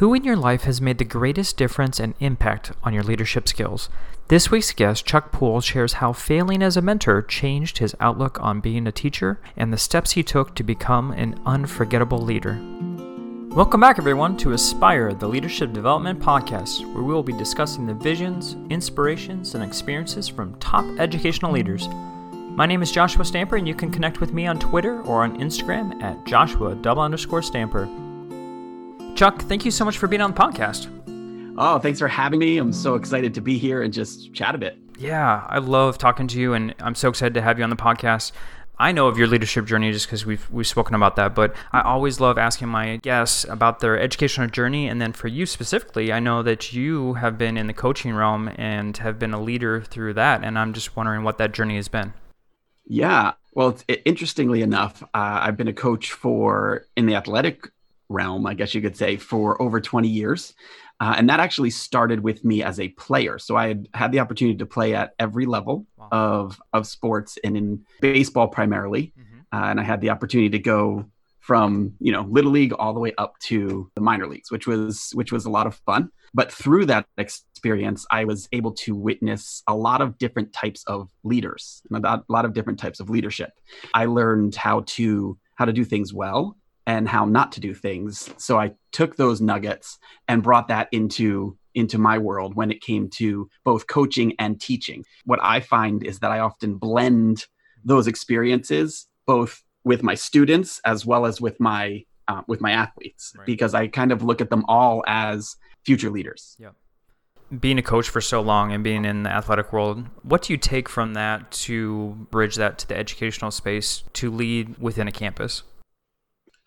Who in your life has made the greatest difference and impact on your leadership skills? This week's guest, Chuck Poole, shares how failing as a mentor changed his outlook on being a teacher and the steps he took to become an unforgettable leader. Welcome back, everyone, to Aspire, the Leadership Development Podcast, where we will be discussing the visions, inspirations, and experiences from top educational leaders. My name is Joshua Stamper, and you can connect with me on Twitter or on Instagram at Joshua double underscore Stamper. Chuck, thank you so much for being on the podcast. Oh, thanks for having me. I'm so excited to be here and just chat a bit. Yeah, I love talking to you, and I'm so excited to have you on the podcast. I know of your leadership journey just because we've we've spoken about that, but I always love asking my guests about their educational journey, and then for you specifically, I know that you have been in the coaching realm and have been a leader through that, and I'm just wondering what that journey has been. Yeah, well, it, interestingly enough, uh, I've been a coach for in the athletic realm, I guess you could say, for over 20 years. Uh, and that actually started with me as a player. So I had had the opportunity to play at every level wow. of, of sports and in baseball primarily. Mm-hmm. Uh, and I had the opportunity to go from you know little league all the way up to the minor leagues which was which was a lot of fun but through that experience i was able to witness a lot of different types of leaders a lot of different types of leadership i learned how to how to do things well and how not to do things. So I took those nuggets and brought that into into my world when it came to both coaching and teaching. What I find is that I often blend those experiences both with my students as well as with my uh, with my athletes right. because I kind of look at them all as future leaders. Yeah. Being a coach for so long and being in the athletic world, what do you take from that to bridge that to the educational space to lead within a campus?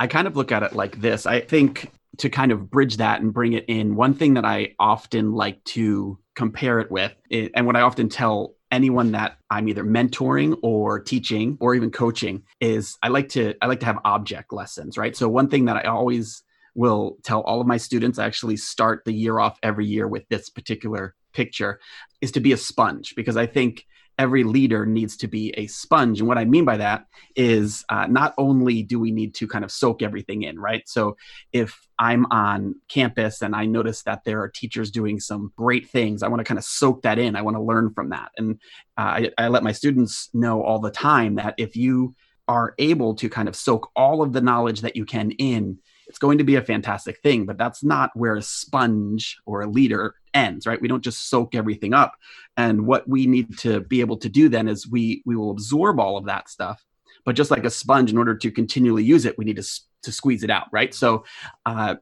I kind of look at it like this. I think to kind of bridge that and bring it in, one thing that I often like to compare it with, and what I often tell anyone that I'm either mentoring or teaching or even coaching is I like to I like to have object lessons, right? So one thing that I always will tell all of my students, I actually start the year off every year with this particular picture, is to be a sponge because I think every leader needs to be a sponge. And what I mean by that is uh, not only do we need to kind of soak everything in, right? So if I'm on campus and I notice that there are teachers doing some great things, I want to kind of soak that in. I want to learn from that. And uh, I, I let my students know all the time that if you are able to kind of soak all of the knowledge that you can in, it's going to be a fantastic thing. But that's not where a sponge or a leader ends, right? We don't just soak everything up. And what we need to be able to do then is we we will absorb all of that stuff. But just like a sponge, in order to continually use it, we need to to squeeze it out, right? So. Uh,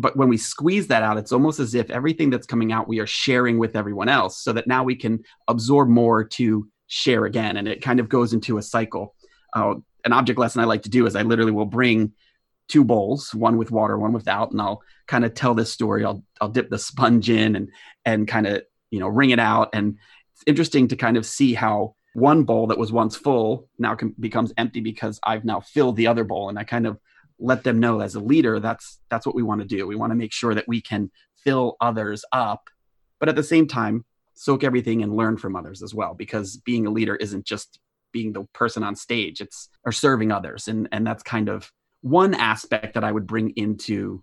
but when we squeeze that out, it's almost as if everything that's coming out we are sharing with everyone else, so that now we can absorb more to share again, and it kind of goes into a cycle. Uh, an object lesson I like to do is I literally will bring two bowls, one with water, one without, and I'll kind of tell this story. I'll I'll dip the sponge in and and kind of you know wring it out, and it's interesting to kind of see how one bowl that was once full now can, becomes empty because I've now filled the other bowl, and I kind of let them know as a leader that's that's what we want to do. We want to make sure that we can fill others up, but at the same time soak everything and learn from others as well because being a leader isn't just being the person on stage it's or serving others and and that's kind of one aspect that I would bring into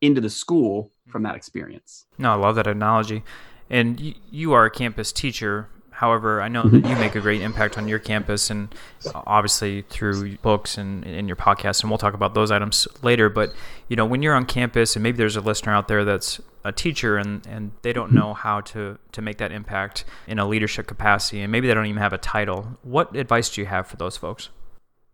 into the school from that experience. No, I love that analogy. And you, you are a campus teacher. However, I know that mm-hmm. you make a great impact on your campus and obviously through books and in your podcast. And we'll talk about those items later. But, you know, when you're on campus and maybe there's a listener out there that's a teacher and, and they don't know how to, to make that impact in a leadership capacity and maybe they don't even have a title, what advice do you have for those folks?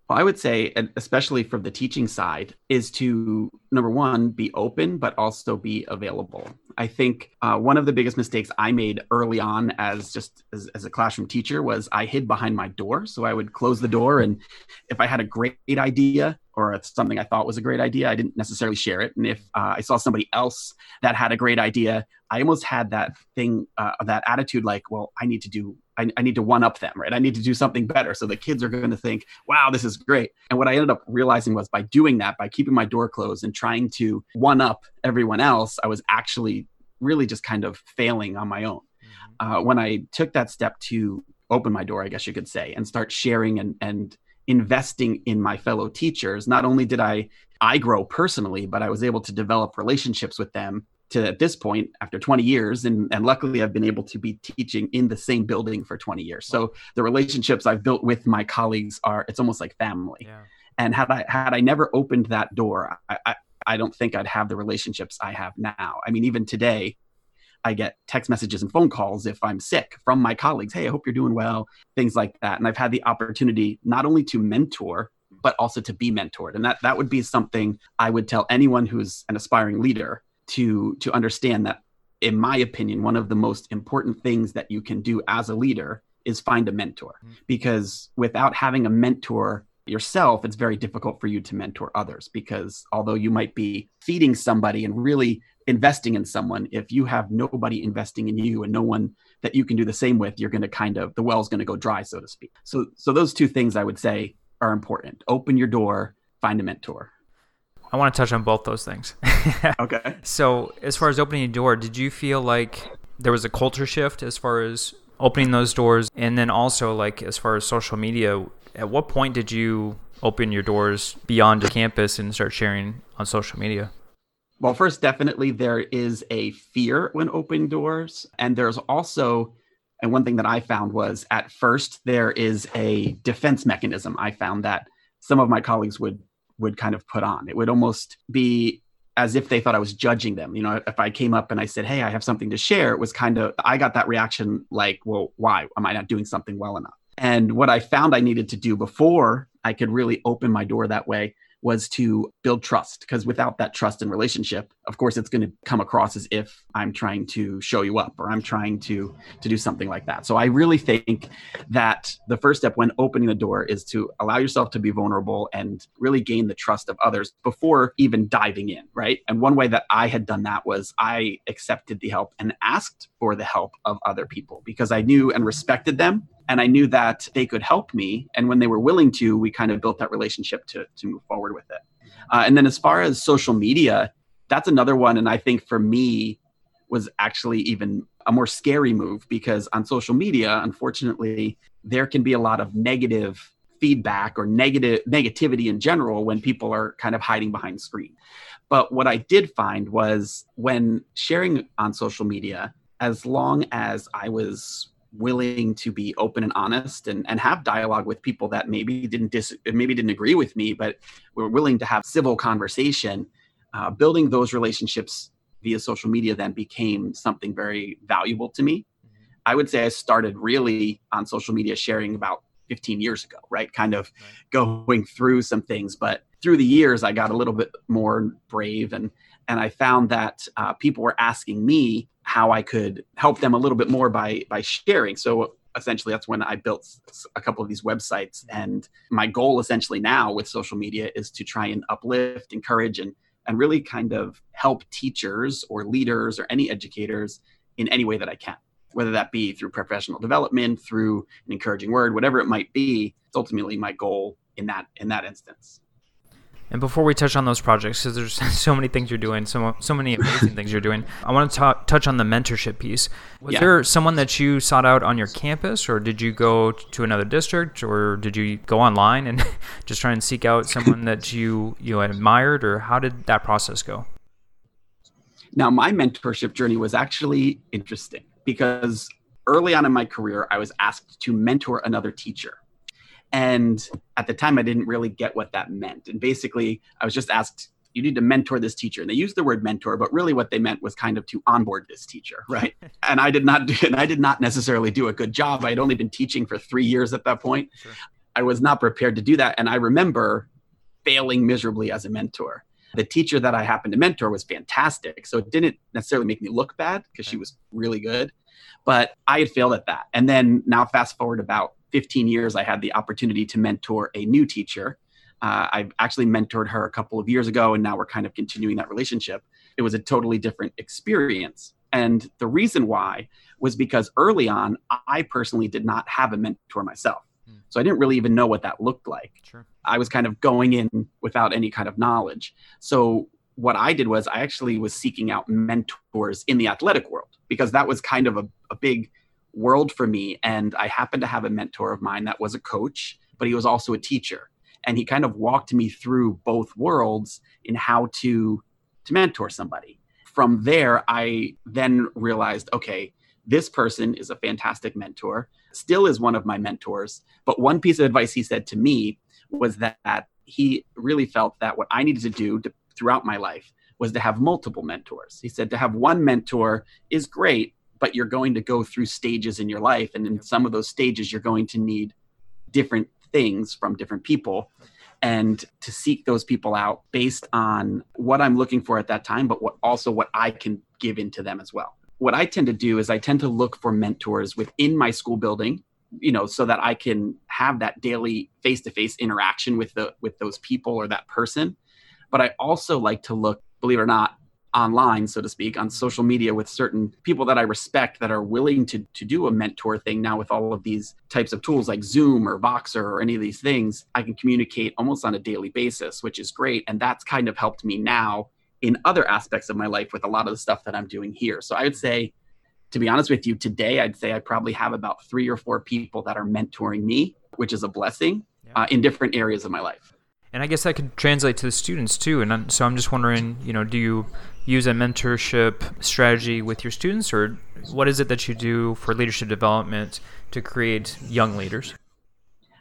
Well, I would say, especially from the teaching side, is to number one, be open, but also be available. I think uh, one of the biggest mistakes I made early on as just as, as, a classroom teacher was I hid behind my door. So I would close the door. And if I had a great idea or something I thought was a great idea, I didn't necessarily share it. And if uh, I saw somebody else that had a great idea, I almost had that thing, uh, that attitude like, well, I need to do I, I, need to one up them, right? I need to do something better. So the kids are going to think, wow, this is great. And what I ended up realizing was by doing that, by keeping my door closed and trying to one up everyone else, I was actually really just kind of failing on my own. Mm-hmm. Uh, when I took that step to open my door, I guess you could say, and start sharing and, and, investing in my fellow teachers, not only did I I grow personally, but I was able to develop relationships with them to at this point after 20 years and, and luckily i've been able to be teaching in the same building for 20 years so the relationships i've built with my colleagues are it's almost like family yeah. and had i had i never opened that door I, I i don't think i'd have the relationships i have now i mean even today I get text messages and phone calls if I'm sick from my colleagues. Hey, I hope you're doing well, things like that. And I've had the opportunity not only to mentor, but also to be mentored. And that that would be something I would tell anyone who's an aspiring leader to to understand that in my opinion one of the most important things that you can do as a leader is find a mentor. Mm-hmm. because without having a mentor yourself it's very difficult for you to mentor others. Because although you might be feeding somebody and really investing in someone if you have nobody investing in you and no one that you can do the same with you're going to kind of the well's going to go dry so to speak. So so those two things i would say are important. Open your door find a mentor I want to touch on both those things. okay. So, as far as opening a door, did you feel like there was a culture shift as far as opening those doors? And then also, like, as far as social media, at what point did you open your doors beyond the campus and start sharing on social media? Well, first, definitely there is a fear when opening doors. And there's also, and one thing that I found was at first, there is a defense mechanism. I found that some of my colleagues would would kind of put on. It would almost be as if they thought I was judging them. You know, if I came up and I said, Hey, I have something to share, it was kind of, I got that reaction like, Well, why? Am I not doing something well enough? And what I found I needed to do before I could really open my door that way was to build trust because without that trust and relationship of course it's going to come across as if i'm trying to show you up or i'm trying to to do something like that. So i really think that the first step when opening the door is to allow yourself to be vulnerable and really gain the trust of others before even diving in right? And one way that i had done that was i accepted the help and asked for the help of other people because i knew and respected them and I knew that they could help me. And when they were willing to, we kind of built that relationship to to move forward with it. Uh, and then as far as social media, that's another one. And I think for me was actually even a more scary move because on social media, unfortunately, there can be a lot of negative feedback or negative negativity in general when people are kind of hiding behind screen. But what I did find was when sharing on social media, as long as I was willing to be open and honest and, and have dialogue with people that maybe didn't dis, maybe didn't agree with me, but were willing to have civil conversation. Uh, building those relationships via social media then became something very valuable to me. Mm-hmm. I would say I started really on social media sharing about 15 years ago, right? Kind of going through some things, but through the years, I got a little bit more brave and and I found that uh, people were asking me how I could help them a little bit more by by sharing. So essentially that's when I built a couple of these websites and my goal essentially now with social media is to try and uplift, encourage and and really kind of help teachers or leaders or any educators in any way that I can. Whether that be through professional development, through an encouraging word, whatever it might be, it's ultimately my goal in that in that instance. And before we touch on those projects, because there's so many things you're doing, so so many amazing things you're doing, I want to ta- touch on the mentorship piece. Was yeah. there someone that you sought out on your campus, or did you go to another district, or did you go online and just try and seek out someone that you you admired, or how did that process go? Now, my mentorship journey was actually interesting because early on in my career, I was asked to mentor another teacher. And at the time, I didn't really get what that meant. And basically, I was just asked, you need to mentor this teacher. And they used the word mentor, but really what they meant was kind of to onboard this teacher, right? and I did not do, and I did not necessarily do a good job. I had only been teaching for three years at that point. Sure. I was not prepared to do that. And I remember failing miserably as a mentor. The teacher that I happened to mentor was fantastic. So it didn't necessarily make me look bad because she was really good. But I had failed at that. And then now, fast forward about 15 years, I had the opportunity to mentor a new teacher. Uh, I actually mentored her a couple of years ago, and now we're kind of continuing that relationship. It was a totally different experience. And the reason why was because early on, I personally did not have a mentor myself. Hmm. So I didn't really even know what that looked like. Sure. I was kind of going in without any kind of knowledge. So what I did was I actually was seeking out mentors in the athletic world because that was kind of a, a big world for me. And I happened to have a mentor of mine that was a coach, but he was also a teacher. And he kind of walked me through both worlds in how to to mentor somebody. From there, I then realized, okay, this person is a fantastic mentor, still is one of my mentors. But one piece of advice he said to me was that he really felt that what I needed to do throughout my life was to have multiple mentors. He said to have one mentor is great, but you're going to go through stages in your life. And in some of those stages, you're going to need different things from different people and to seek those people out based on what I'm looking for at that time, but what also what I can give into them as well. What I tend to do is I tend to look for mentors within my school building, you know, so that I can have that daily face-to-face interaction with the with those people or that person. But I also like to look, believe it or not, online, so to speak, on social media with certain people that I respect that are willing to to do a mentor thing now with all of these types of tools like Zoom or Voxer or any of these things, I can communicate almost on a daily basis, which is great. And that's kind of helped me now in other aspects of my life with a lot of the stuff that I'm doing here. So I would say, to be honest with you, today I'd say I probably have about three or four people that are mentoring me, which is a blessing yeah. uh, in different areas of my life. And I guess that could translate to the students too. And so I'm just wondering, you know, do you use a mentorship strategy with your students, or what is it that you do for leadership development to create young leaders?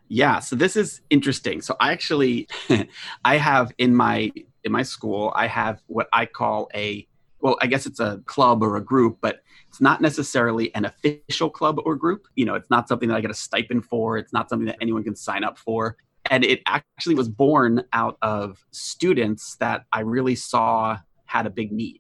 Yeah, so this is interesting. So I actually, I have in my in my school, I have what I call a well, I guess it's a club or a group, but it's not necessarily an official club or group. You know, it's not something that I get a stipend for. It's not something that anyone can sign up for and it actually was born out of students that I really saw had a big need.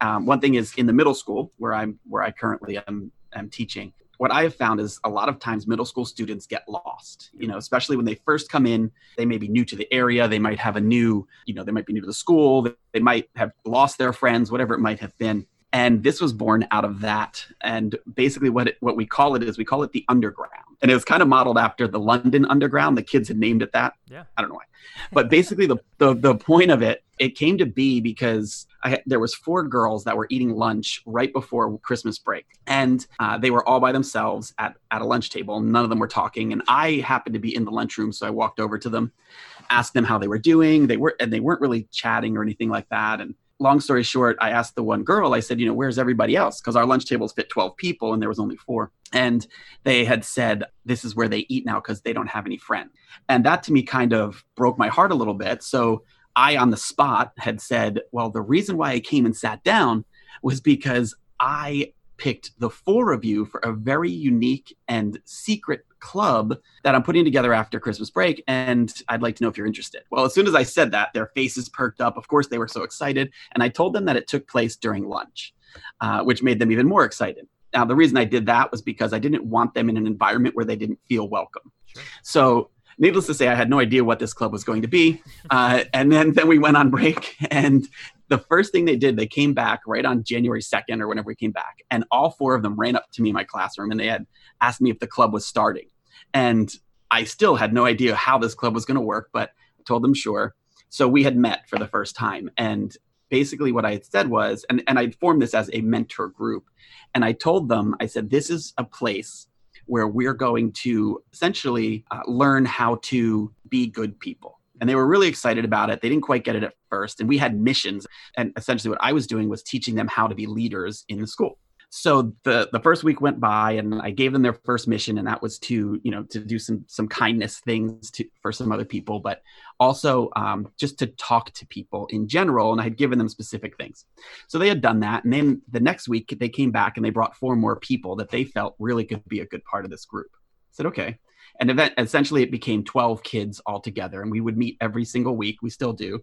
Um, one thing is in the middle school where I'm where I currently am, am teaching. What I have found is a lot of times middle school students get lost. You know, especially when they first come in, they may be new to the area. They might have a new, you know, they might be new to the school. They might have lost their friends, whatever it might have been and this was born out of that and basically what it, what we call it is we call it the underground and it was kind of modeled after the london underground. The kids had named it that. Yeah. I don't know why. But basically the, the the point of it it came to be because I, there was four girls that were eating lunch right before christmas break. And uh, they were all by themselves at, at a lunch table. None of them were talking. And i happened to be in the lunchroom so i walked over to them asked them how they were doing. They were and they weren't really chatting or anything like that. And long story short, I asked the one girl, I said, you know, where's everybody else? Because our lunch tables fit 12 people and there was only four. And they had said, this is where they eat now because they don't have any friends. And that to me kind of broke my heart a little bit. So I, on the spot, had said, well, the reason why I came and sat down was because I picked the four of you for a very unique and secret club that I'm putting together after Christmas break, and I'd like to know if you're interested. Well, as soon as I said that, their faces perked up. Of course, they were so excited, and I told them that it took place during lunch, uh, which made them even more excited. Now, the reason I did that was because I didn't want them in an environment where they didn't feel welcome. Sure. So, needless to say, I had no idea what this club was going to be. Uh, and then, then we went on break, and the first thing they did, they came back right on January 2nd or whenever we came back, and all four of them ran up to me in my classroom and they had asked me if the club was starting. And I still had no idea how this club was going to work, but I told them sure. So we had met for the first time. And basically, what I had said was, and, and I formed this as a mentor group. And I told them, I said, this is a place where we're going to essentially uh, learn how to be good people. And they were really excited about it. They didn't quite get it at first. And we had missions. And essentially, what I was doing was teaching them how to be leaders in the school so the the first week went by and i gave them their first mission and that was to you know to do some some kindness things to for some other people but also um, just to talk to people in general. And i had given them specific things. So they had done that. And then the next week they came back and they brought four more people that they felt really could be a good part of this group. I said okay. And event, essentially it became 12 kids all together and we would meet every single week. We still do.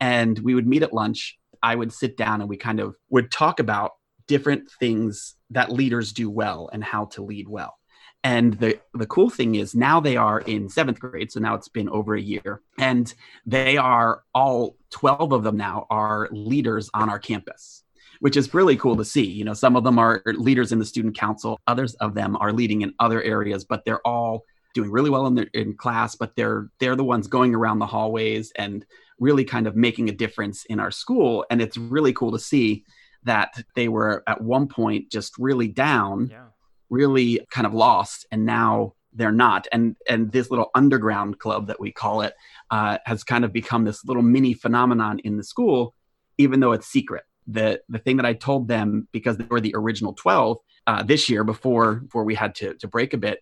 And we would meet at lunch. I would sit down and we kind of would talk about different things that leaders do well and how to lead well. And the, the cool thing is now they are in seventh grade. So now it's been over a year. And they are all 12 of them now are leaders on our campus, which is really cool to see. You know, some of them are leaders in the student council, others of them are leading in other areas, but they're all doing really well in, their, in class, but they're they're the ones going around the hallways and really kind of making a difference in our school. And it's really cool to see that they were at one point just really down, yeah. really kind of lost, and now they're not. And and this little underground club that we call it uh, has kind of become this little mini phenomenon in the school, even though it's secret. The the thing that I told them because they were the original twelve uh, this year before before we had to to break a bit,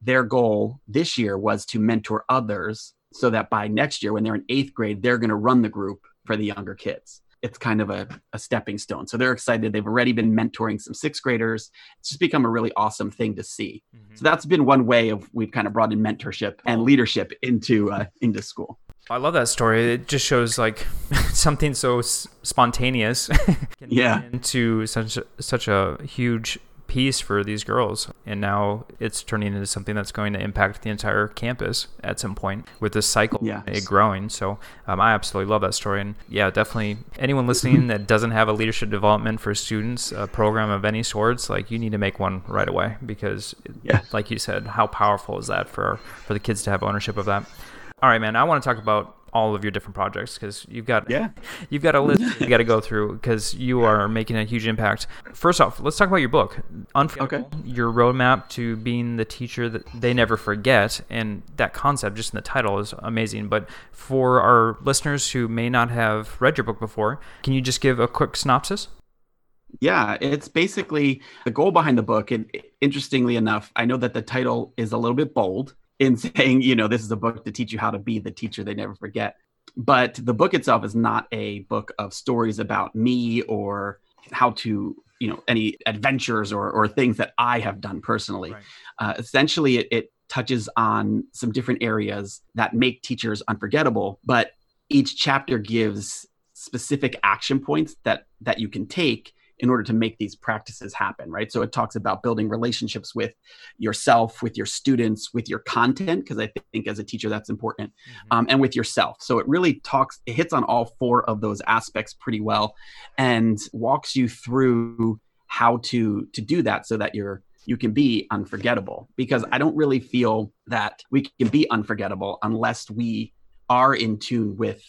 their goal this year was to mentor others so that by next year when they're in eighth grade they're going to run the group for the younger kids it's kind of a, a stepping stone. So they're excited. They've already been mentoring some sixth graders. It's just become a really awesome thing to see. Mm-hmm. So that's been one way of we've kind of brought in mentorship and leadership into uh, into school. I love that story. It just shows like something so s- spontaneous yeah. into such such a huge piece for these girls. And now it's turning into something that's going to impact the entire campus at some point with this cycle yes. it growing. So um, I absolutely love that story. And yeah, definitely anyone listening that doesn't have a leadership development for students a program of any sorts, like you need to make one right away because, yeah. like you said, how powerful is that for for the kids to have ownership of that? All right, man. I want to talk about all of your different projects because you've got yeah you've got a list you got to go through because you are making a huge impact. First off, let's talk about your book, Unforgettable. Okay. Your roadmap to being the teacher that they never forget, and that concept just in the title is amazing. But for our listeners who may not have read your book before, can you just give a quick synopsis? Yeah, it's basically the goal behind the book. And interestingly enough, I know that the title is a little bit bold in saying, you know, this is a book to teach you how to be the teacher they never forget. But the book itself is not a book of stories about me or how to, you know, any adventures or, or things that I have done personally. Right. Uh, essentially, it, it touches on some different areas that make teachers unforgettable, but each chapter gives specific action points that that you can take in order to make these practices happen, right? So it talks about building relationships with yourself, with your students, with your content, because I think as a teacher that's important, mm-hmm. um, and with yourself. So it really talks, it hits on all four of those aspects pretty well, and walks you through how to to do that so that you're you can be unforgettable because I don't really feel that we can be unforgettable unless we are in tune with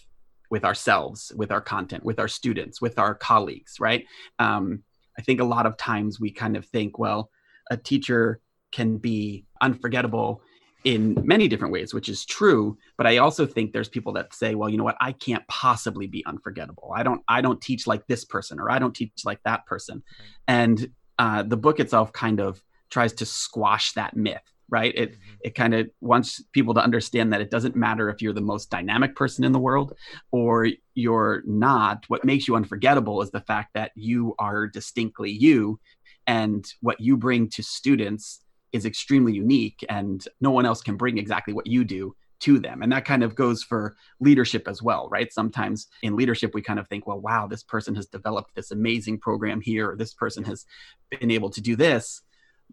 with ourselves, with our content, with our students, with our colleagues, right? Um, I think a lot of times we kind of think, well, a teacher can be unforgettable in many different ways, which is true. But I also think there's people that say, well, you know what, I can't possibly be unforgettable. I don't, I don't teach like this person, or I don't teach like that person. And uh, the book itself kind of tries to squash that myth right? It mm-hmm. it kind of wants people to understand that it doesn't matter if you're the most dynamic person in the world or you're not. What makes you unforgettable is the fact that you are distinctly you and what you bring to students is extremely unique and no one else can bring exactly what you do to them. And that kind of goes for leadership as well right? Sometimes in leadership we kind of think well wow this person has developed this amazing program here or this person has been able to do this.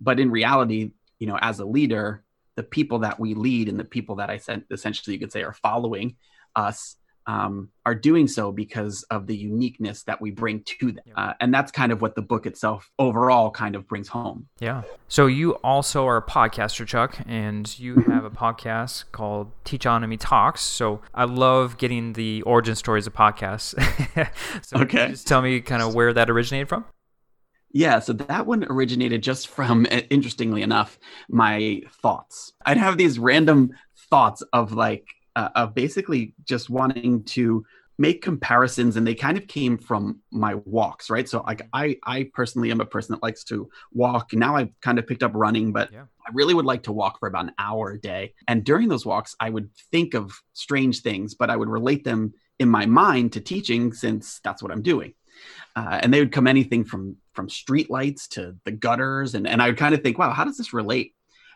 But in reality you know, as a leader, the people that we lead and the people that I sent essentially you could say are following us um, are doing so because of the uniqueness that we bring to them. Uh, and that's kind of what the book itself overall kind of brings home. Yeah. So you also are a podcaster, Chuck, and you mm-hmm. have a podcast called teach Teachonomy Talks. So I love getting the origin stories of podcasts. so okay. just tell me kind of where that originated from? Yeah, so that one originated just from, interestingly enough, my thoughts. I'd have these random thoughts of like, uh, of basically just wanting to make comparisons and they kind of came from my walks right so like i i personally am a person that likes to walk now i've kind of picked up running but yeah. i really would like to walk for about an hour a day and during those walks i would think of strange things but i would relate them in my mind to teaching since that's what i'm doing uh, and they would come anything from from street lights to the gutters and, and i would kind of think wow how does this relate?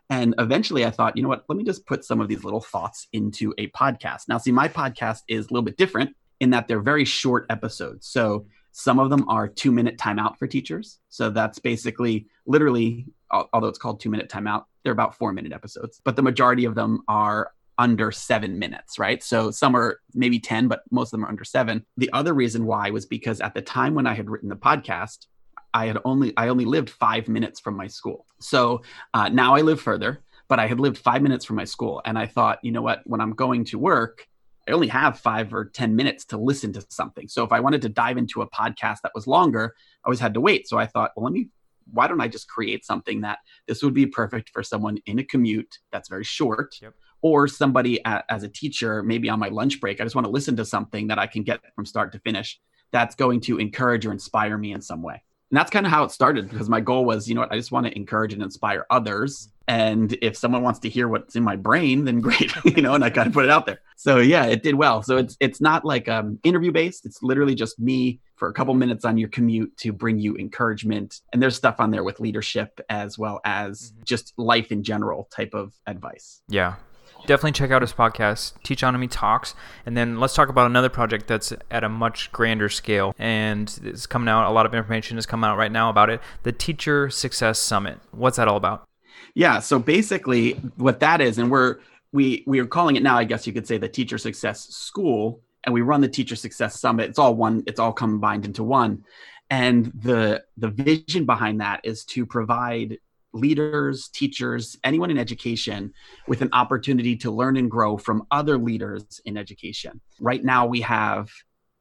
And eventually i thought you know what? Let me just put some of these little thoughts into a podcast. Now see my podcast is a little bit different in that they're very short episodes. So some of them are two minute timeout for teachers. So that's basically literally although it's called two minute timeout they're about four minute episodes. But the majority of them are under seven minutes, right? So some are maybe 10, but most of them are under seven. The other reason why was because at the time when I had written the podcast, I had only I only lived five minutes from my school. So uh, now I live further, but I had lived five minutes from my school, and I thought, you know what? When I'm going to work, I only have five or ten minutes to listen to something. So if I wanted to dive into a podcast that was longer, I always had to wait. So I thought, well, let me why don't I just create something that this would be perfect for someone in a commute that's very short, yep. or somebody at, as a teacher, maybe on my lunch break. I just want to listen to something that I can get from start to finish that's going to encourage or inspire me in some way. And that's kind of how it started because my goal was, you know what, I just want to encourage and inspire others. And if someone wants to hear what's in my brain, then great, you know, and I got to put it out there. So yeah, it did well. So it's it's not like um interview based. It's literally just me for a couple minutes on your commute to bring you encouragement. And there's stuff on there with leadership as well as mm-hmm. just life in general type of advice. Yeah definitely check out his podcast, Teachonomy Talks. And then let's talk about another project that's at a much grander scale. And it's coming out, a lot of information is coming out right now about it the Teacher Success Summit. What's that all about? Yeah. So basically, what that is, and we're, we, we are calling it now, I guess you could say, the Teacher Success School. And we run the Teacher Success Summit. It's all one, it's all combined into one. And the the vision behind that is to provide leaders, teachers, anyone in education with an opportunity to learn and grow from other leaders in education. Right now, we have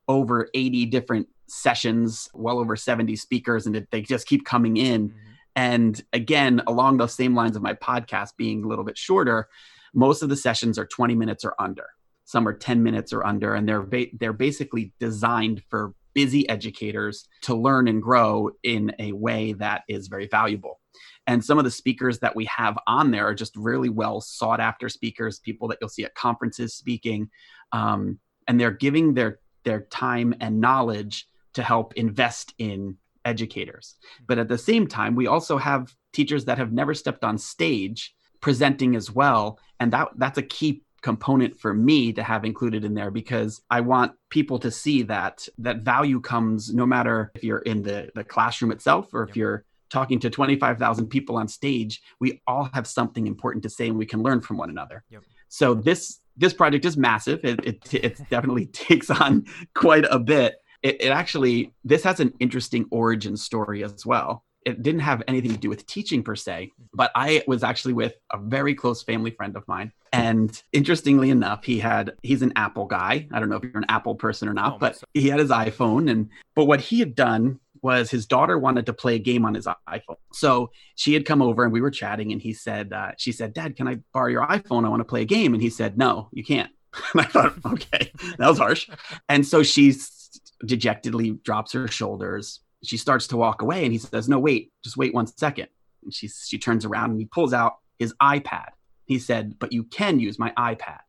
over 80 different sessions, well over 70 speakers, and they just keep coming in. Mm-hmm. And again, along those same lines of my podcast being a little bit shorter, most of the sessions are 20 minutes or under. Some are 10 minutes or under, and they're ba- they're basically designed for busy educators to learn and grow in a way that is very valuable. And some of the speakers that we have on there are just really well sought after speakers, people that you'll see at conferences speaking. Um, and they're giving their, their time and knowledge to help invest in educators. But at the same time, we also have teachers that have never stepped on stage presenting as well. And that, that's a key component for me to have included in there because I want people to see that that value comes no matter if you're in the the classroom itself or if you're talking to 25,000 people on stage, we all have something important to say and we can learn from one another. Yep. So this this project is massive. It it, it definitely takes on quite a bit. It, it actually this has an interesting origin story as well. It didn't have anything to do with teaching per se, but I was actually with a very close family friend of mine. And interestingly enough, he had he's an Apple guy. I don't know if you're an Apple person or not, oh, but he had his iPhone and but what he had done was his daughter wanted to play a game on his iPhone. So she had come over and we were chatting, and he said, uh, She said, Dad, can I borrow your iPhone? I want to play a game. And he said, No, you can't. and I thought, Okay, that was harsh. And so she dejectedly drops her shoulders. She starts to walk away, and he says, No, wait, just wait one second. And she, she turns around and he pulls out his iPad. He said, But you can use my iPad.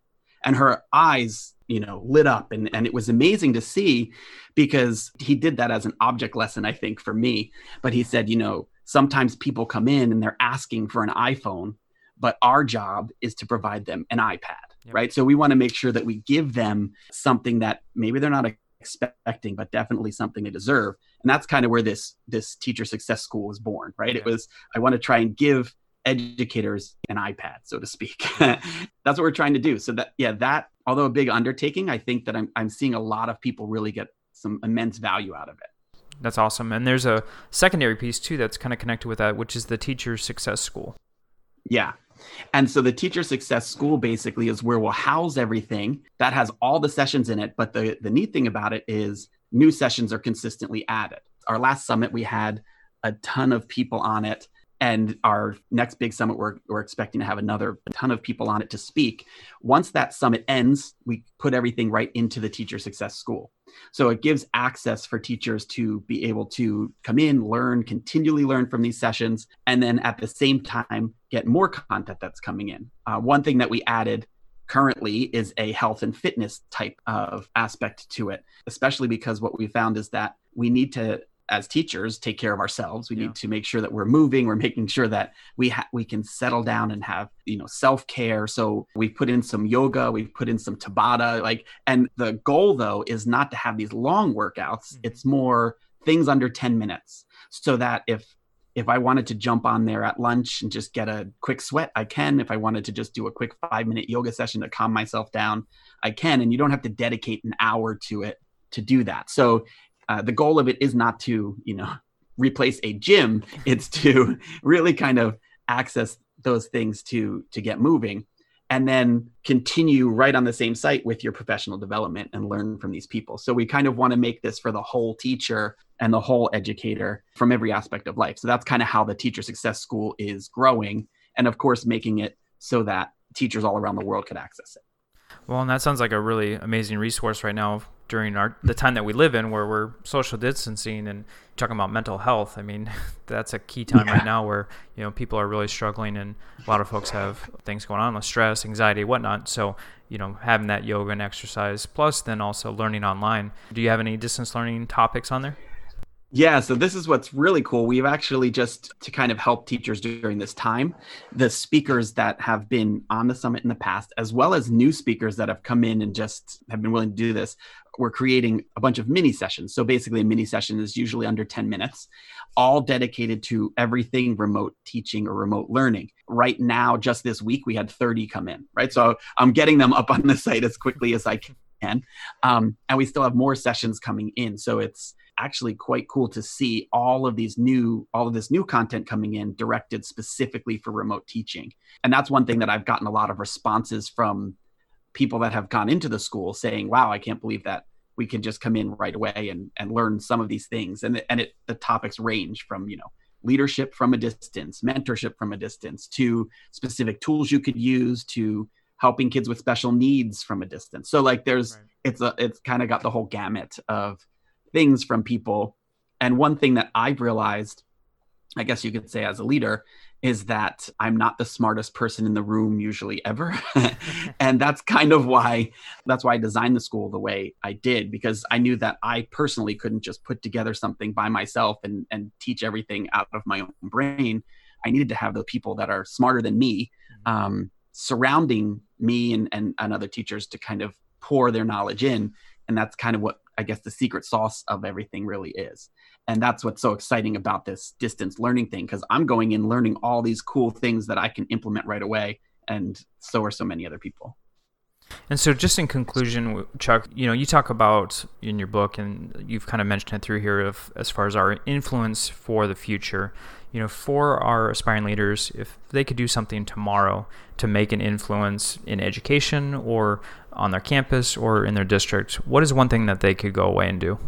And her eyes you know lit up and and it was amazing to see because he did that as an object lesson i think for me. But he said you know sometimes people come in and they're asking for an iphone but our job is to provide them an ipad yep. right? So we want to make sure that we give them something that maybe they're not expecting but definitely something they deserve. And that's kind of where this this teacher success school was born right? It was i want to try and give educators an ipad so to speak that's what we're trying to do so that yeah that although a big undertaking, I think that I'm, I'm seeing a lot of people really get some immense value out of it. That's awesome. And there's a secondary piece too that's kind of connected with that, which is the Teacher Success School. Yeah. And so the Teacher Success School basically is where we'll house everything that has all the sessions in it. But the, the neat thing about it is new sessions are consistently added. Our last summit, we had a ton of people on it and our next big summit we're, we're expecting to have another ton of people on it to speak. Once that summit ends we put everything right into the teacher success school. So it gives access for teachers to be able to come in learn continually learn from these sessions and then at the same time get more content that's coming in. Uh, one thing that we added currently is a health and fitness type of aspect to it especially because what we found is that we need to as teachers take care of ourselves. We yeah. need to make sure that we're moving. We're making sure that we ha- we can settle down and have you know self-care. So we put in some yoga we put in some tabata like and the goal though is not to have these long workouts. Mm-hmm. it's more things under 10 minutes so that if if i wanted to jump on there at lunch and just get a quick sweat i can. If i wanted to just do a quick 5 minute yoga session to calm myself down i can. And you don't have to dedicate an hour to it to do that. So uh, the goal of it is not to you know replace a gym it's to really kind of access those things to to get moving and then continue right on the same site with your professional development and learn from these people. So we kind of want to make this for the whole teacher and the whole educator from every aspect of life. So that's kind of how the Teacher Success School is growing. And of course, making it so that teachers all around the world could access it. Well, and that sounds like a really amazing resource right now during our the time that we live in, where we're social distancing and talking about mental health. I mean, that's a key time yeah. right now where you know people are really struggling, and a lot of folks have things going on with stress, anxiety, whatnot. So you know, having that yoga and exercise, plus then also learning online. Do you have any distance learning topics on there? Yeah, so this is what's really cool. We've actually just to kind of help teachers during this time, the speakers that have been on the summit in the past, as well as new speakers that have come in and just have been willing to do this, we're creating a bunch of mini sessions. So basically, a mini session is usually under 10 minutes, all dedicated to everything remote teaching or remote learning. Right now, just this week, we had 30 come in, right? So I'm getting them up on the site as quickly as I can. Um, and we still have more sessions coming in. So it's, actually quite cool to see all of these new all of this new content coming in directed specifically for remote teaching. And that's one thing that i've gotten a lot of responses from people that have gone into the school saying wow i can't believe that we can just come in right away and, and learn some of these things. And, and it, the topics range from you know leadership from a distance mentorship from a distance to specific tools you could use to helping kids with special needs from a distance. So like there's right. it's a it's kind of got the whole gamut of things from people. And one thing that I've realized, I guess you could say as a leader, is that I'm not the smartest person in the room usually ever. and that's kind of why that's why I designed the school the way I did because I knew that I personally couldn't just put together something by myself and and teach everything out of my own brain. I needed to have the people that are smarter than me mm-hmm. um, surrounding me and, and, and other teachers to kind of pour their knowledge in. And that's kind of what I guess the secret sauce of everything really is. And that's what's so exciting about this distance learning thing because I'm going in learning all these cool things that I can implement right away. And so are so many other people. And so, just in conclusion, Chuck, you know, you talk about in your book, and you've kind of mentioned it through here, of as far as our influence for the future. You know, for our aspiring leaders, if they could do something tomorrow to make an influence in education or on their campus or in their district, what is one thing that they could go away and do?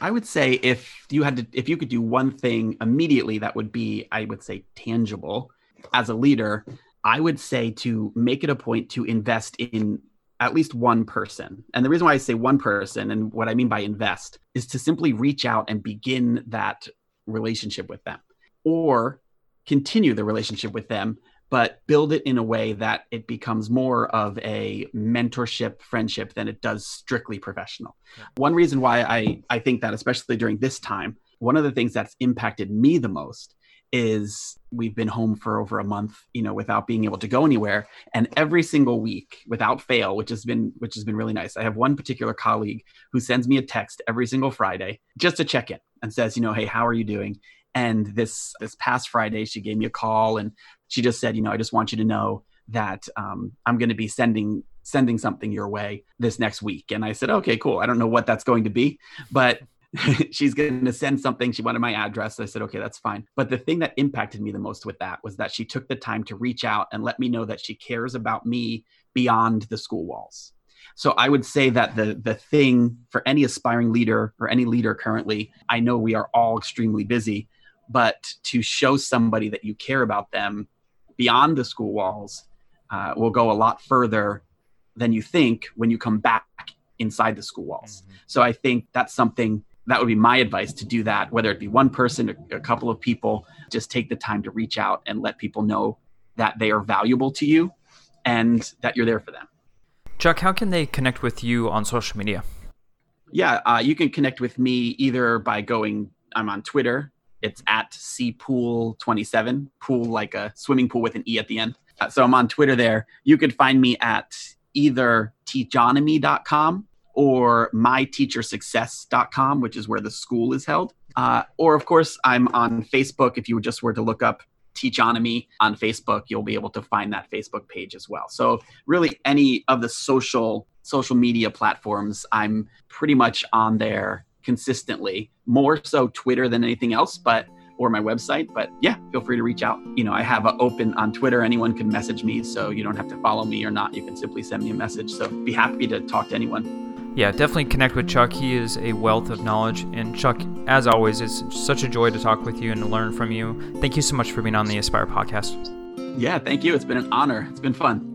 I would say if you had to, if you could do one thing immediately, that would be, I would say, tangible. As a leader, I would say to make it a point to invest in at least one person. And the reason why I say one person and what I mean by invest is to simply reach out and begin that relationship with them or continue the relationship with them but build it in a way that it becomes more of a mentorship friendship than it does strictly professional. Yeah. One reason why I, I think that, especially during this time, one of the things that's impacted me the most is we've been home for over a month you know without being able to go anywhere and every single week without fail which has been which has been really nice i have one particular colleague who sends me a text every single friday just to check in and says you know hey how are you doing and this this past friday she gave me a call and she just said, you know, I just want you to know that um, I'm going to be sending sending something your way this next week. And I said, okay, cool. I don't know what that's going to be, but she's going to send something. She wanted my address. I said, okay, that's fine. But the thing that impacted me the most with that was that she took the time to reach out and let me know that she cares about me beyond the school walls. So I would say that the the thing for any aspiring leader or any leader currently, I know we are all extremely busy, but to show somebody that you care about them beyond the school walls uh, will go a lot further than you think when you come back inside the school walls. Mm-hmm. So I think that's something that would be my advice to do that, whether it be one person, a, a couple of people, just take the time to reach out and let people know that they are valuable to you and that you're there for them. Chuck, how can they connect with you on social media? Yeah, uh, you can connect with me either by going, I'm on Twitter it's at cpoole27, pool like a swimming pool with an E at the end. Uh, so I'm on Twitter there. You could find me at either teachonomy.com or myteachersuccess.com, which is where the school is held. Uh, or, of course, I'm on Facebook. If you just were to look up Teachonomy on Facebook, you'll be able to find that Facebook page as well. So, really, any of the social social media platforms, I'm pretty much on there consistently, more so Twitter than anything else. But or my website. But yeah, feel free to reach out. You know, I have a open on Twitter. Anyone can message me, so you don't have to follow me or not. You can simply send me a message. So be happy to talk to anyone. Yeah, definitely connect with Chuck. He is a wealth of knowledge. And Chuck, as always, it's such a joy to talk with you and to learn from you. Thank you so much for being on the Aspire podcast. Yeah, thank you. It's been an honor. It's been fun.